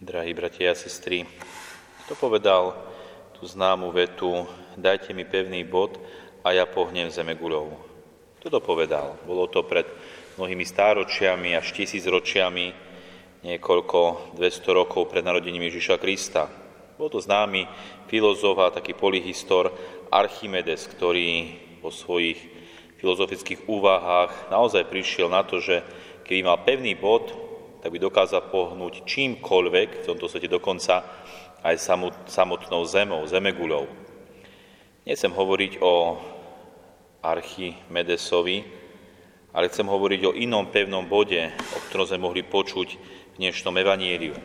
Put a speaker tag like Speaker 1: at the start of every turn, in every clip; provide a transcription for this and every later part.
Speaker 1: Drahí bratia a sestry, kto povedal tú známu vetu dajte mi pevný bod a ja pohnem zeme guľou. Kto to povedal? Bolo to pred mnohými stáročiami až tisíc ročiami, niekoľko 200 rokov pred narodením Ježiša Krista. Bol to známy filozof a taký polyhistor Archimedes, ktorý vo svojich filozofických úvahách naozaj prišiel na to, že keby mal pevný bod, tak by dokázal pohnúť čímkoľvek v tomto svete, dokonca aj samotnou zemou, zemeguľou. Nechcem hovoriť o Archimedesovi, ale chcem hovoriť o inom pevnom bode, o ktorom sme mohli počuť v dnešnom evanieliu.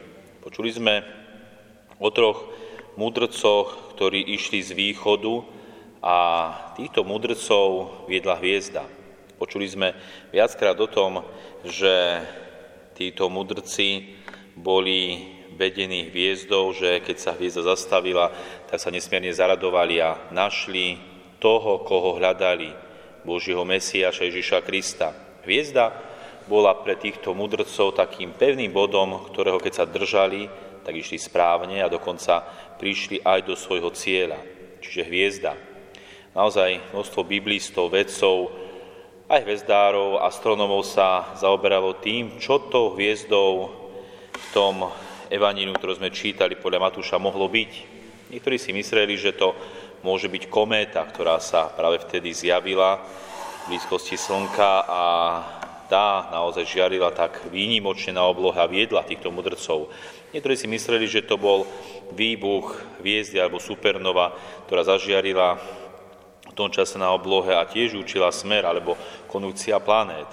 Speaker 1: Počuli sme o troch mudrcoch, ktorí išli z východu a týchto mudrcov viedla hviezda. Počuli sme viackrát o tom, že títo mudrci boli vedení hviezdou, že keď sa hviezda zastavila, tak sa nesmierne zaradovali a našli toho, koho hľadali, Božieho Mesiaša Ježiša Krista. Hviezda bola pre týchto mudrcov takým pevným bodom, ktorého keď sa držali, tak išli správne a dokonca prišli aj do svojho cieľa, čiže hviezda. Naozaj množstvo biblistov, vedcov, aj hvezdárov, astronomov sa zaoberalo tým, čo to hviezdou v tom evaníliu, ktoré sme čítali podľa Matúša, mohlo byť. Niektorí si mysleli, že to môže byť kométa, ktorá sa práve vtedy zjavila v blízkosti Slnka a tá naozaj žiarila tak výnimočne na oblohe a viedla týchto mudrcov. Niektorí si mysleli, že to bol výbuch hviezdy alebo supernova, ktorá zažiarila tom čase na oblohe a tiež učila smer alebo konukcia planét.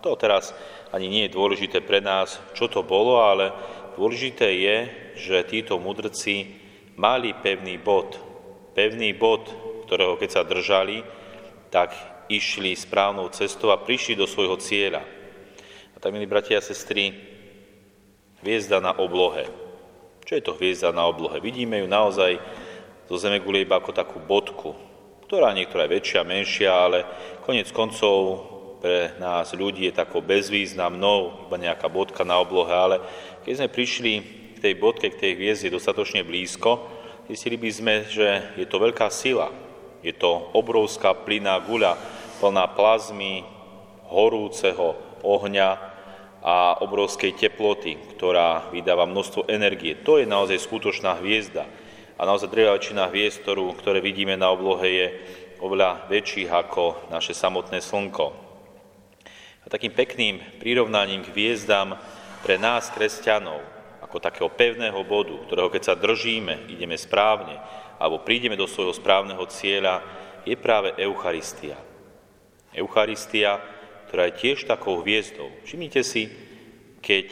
Speaker 1: To teraz ani nie je dôležité pre nás, čo to bolo, ale dôležité je, že títo mudrci mali pevný bod. Pevný bod, ktorého keď sa držali, tak išli správnou cestou a prišli do svojho cieľa. A tak, milí bratia a sestry, hviezda na oblohe. Čo je to hviezda na oblohe? Vidíme ju naozaj zo Zemegule iba ako takú bodku, ktorá niektorá je väčšia, menšia, ale konec koncov pre nás ľudí je takou bezvýznamnou, iba nejaká bodka na oblohe, ale keď sme prišli k tej bodke, k tej hviezde dostatočne blízko, zistili by sme, že je to veľká sila. Je to obrovská plyná guľa, plná plazmy, horúceho ohňa a obrovskej teploty, ktorá vydáva množstvo energie. To je naozaj skutočná hviezda. A naozaj drevá väčšina hviezd, ktorú, ktoré vidíme na oblohe, je oveľa väčších ako naše samotné Slnko. A takým pekným prirovnaním k hviezdám pre nás, kresťanov, ako takého pevného bodu, ktorého keď sa držíme, ideme správne, alebo prídeme do svojho správneho cieľa, je práve Eucharistia. Eucharistia, ktorá je tiež takou hviezdou. Všimnite si, keď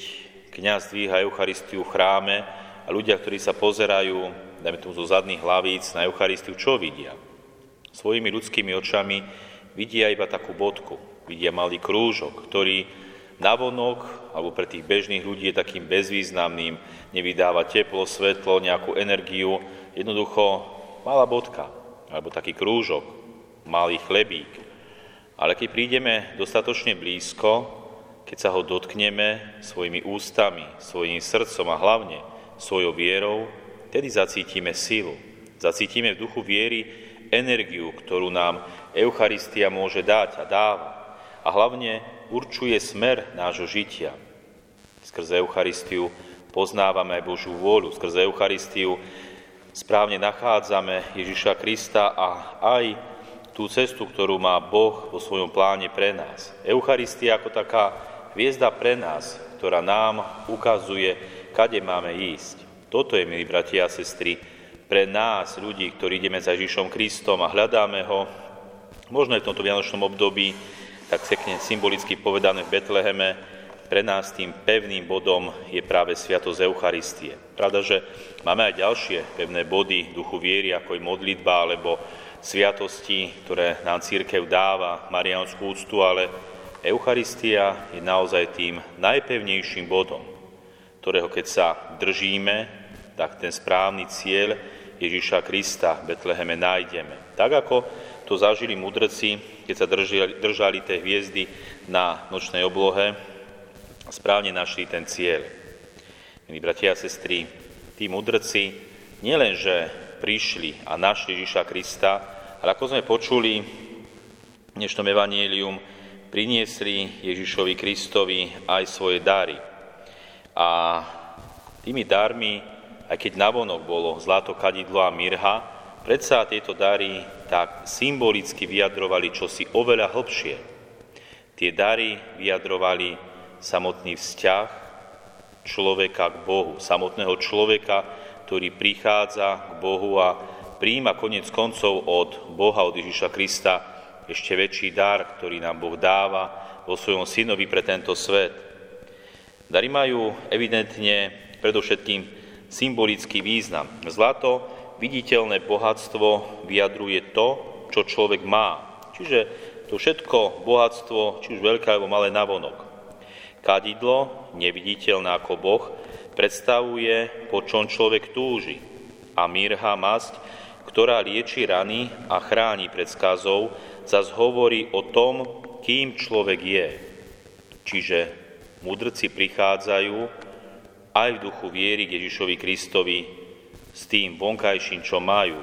Speaker 1: kniaz dvíha Eucharistiu v chráme a ľudia, ktorí sa pozerajú dajme tomu zo zadných hlavíc na Eucharistiu, čo vidia? Svojimi ľudskými očami vidia iba takú bodku, vidia malý krúžok, ktorý navonok, alebo pre tých bežných ľudí je takým bezvýznamným, nevydáva teplo, svetlo, nejakú energiu, jednoducho malá bodka, alebo taký krúžok, malý chlebík. Ale keď prídeme dostatočne blízko, keď sa ho dotkneme svojimi ústami, svojim srdcom a hlavne svojou vierou, vtedy zacítime silu, zacítime v duchu viery energiu, ktorú nám Eucharistia môže dať a dáva. A hlavne určuje smer nášho žitia. Skrze Eucharistiu poznávame Božú vôľu, skrze Eucharistiu správne nachádzame Ježiša Krista a aj tú cestu, ktorú má Boh vo svojom pláne pre nás. Eucharistia ako taká hviezda pre nás, ktorá nám ukazuje, kade máme ísť. Toto je, milí bratia a sestry, pre nás, ľudí, ktorí ideme za Ježišom Kristom a hľadáme ho, možno aj v tomto vianočnom období, tak sekne symbolicky povedané v Betleheme, pre nás tým pevným bodom je práve Sviatosť Eucharistie. Pravda, že máme aj ďalšie pevné body duchu viery, ako je modlitba alebo sviatosti, ktoré nám církev dáva, marianskú úctu, ale Eucharistia je naozaj tým najpevnejším bodom, ktorého keď sa držíme, tak ten správny cieľ Ježiša Krista v Betleheme nájdeme. Tak ako to zažili mudrci, keď sa držali, držali tie hviezdy na nočnej oblohe, správne našli ten cieľ. Milí bratia a sestry, tí mudrci nielenže prišli a našli Ježiša Krista, ale ako sme počuli v dnešnom evanílium, priniesli Ježišovi Kristovi aj svoje dary. A tými darmi, aj keď navonok bolo zlato, kadidlo a mirha, predsa tieto dary tak symbolicky vyjadrovali čosi oveľa hlbšie. Tie dary vyjadrovali samotný vzťah človeka k Bohu, samotného človeka, ktorý prichádza k Bohu a príjima konec koncov od Boha, od Ježiša Krista, ešte väčší dar, ktorý nám Boh dáva vo svojom synovi pre tento svet. Dary majú evidentne predovšetkým symbolický význam. Zlato, viditeľné bohatstvo, vyjadruje to, čo človek má. Čiže to všetko bohatstvo, či už veľké alebo malé navonok. Kadidlo, neviditeľné ako Boh, predstavuje, po čom človek túži. A mirha masť, ktorá lieči rany a chráni pred skazou, zas hovorí o tom, kým človek je. Čiže mudrci prichádzajú aj v duchu viery Ježišovi Kristovi s tým vonkajším, čo majú,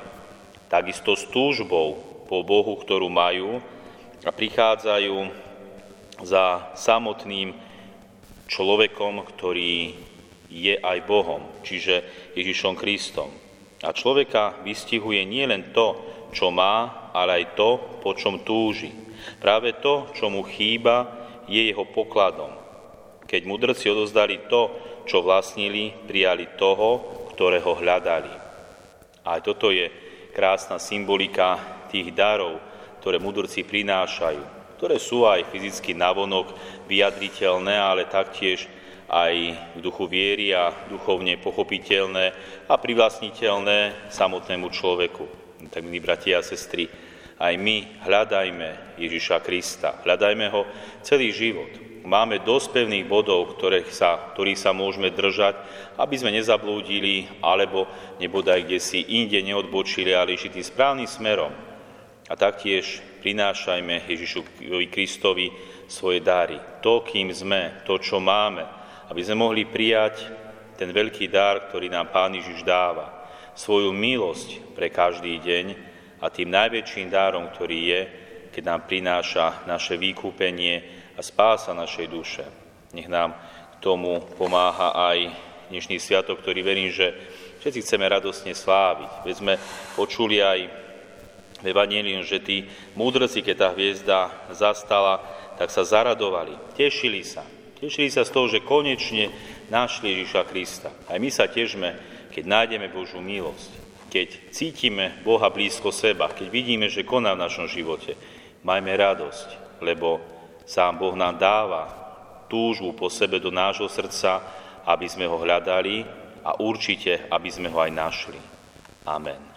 Speaker 1: takisto s túžbou po Bohu, ktorú majú a prichádzajú za samotným človekom, ktorý je aj Bohom, čiže Ježišom Kristom. A človeka vystihuje nielen to, čo má, ale aj to, po čom túži. Práve to, čo mu chýba, je jeho pokladom. Keď mudrci odozdali to, čo vlastnili, prijali toho, ktorého hľadali. A aj toto je krásna symbolika tých darov, ktoré mudrci prinášajú ktoré sú aj fyzicky navonok vyjadriteľné, ale taktiež aj v duchu viery a duchovne pochopiteľné a privlastniteľné samotnému človeku. Tak, milí bratia a sestry, aj my hľadajme Ježiša Krista, hľadajme ho celý život. Máme dosť pevných bodov, ktorých sa, ktorých sa môžeme držať, aby sme nezablúdili, alebo nebodaj kde si inde neodbočili, ale išli tým správnym smerom. A taktiež prinášajme Ježišovi Kristovi svoje dary. To, kým sme, to, čo máme, aby sme mohli prijať ten veľký dar, ktorý nám Pán Ježiš dáva. Svoju milosť pre každý deň a tým najväčším dárom, ktorý je, keď nám prináša naše vykúpenie a spása našej duše. Nech nám k tomu pomáha aj dnešný sviatok, ktorý verím, že všetci chceme radosne sláviť. Veď sme počuli aj v Evangelium, že tí múdrci, keď tá hviezda zastala, tak sa zaradovali, tešili sa. Tešili sa z toho, že konečne našli Ježiša Krista. Aj my sa težme, keď nájdeme Božú milosť, keď cítime Boha blízko seba, keď vidíme, že koná v našom živote. Majme radosť, lebo sám Boh nám dáva túžbu po sebe do nášho srdca, aby sme ho hľadali a určite, aby sme ho aj našli. Amen.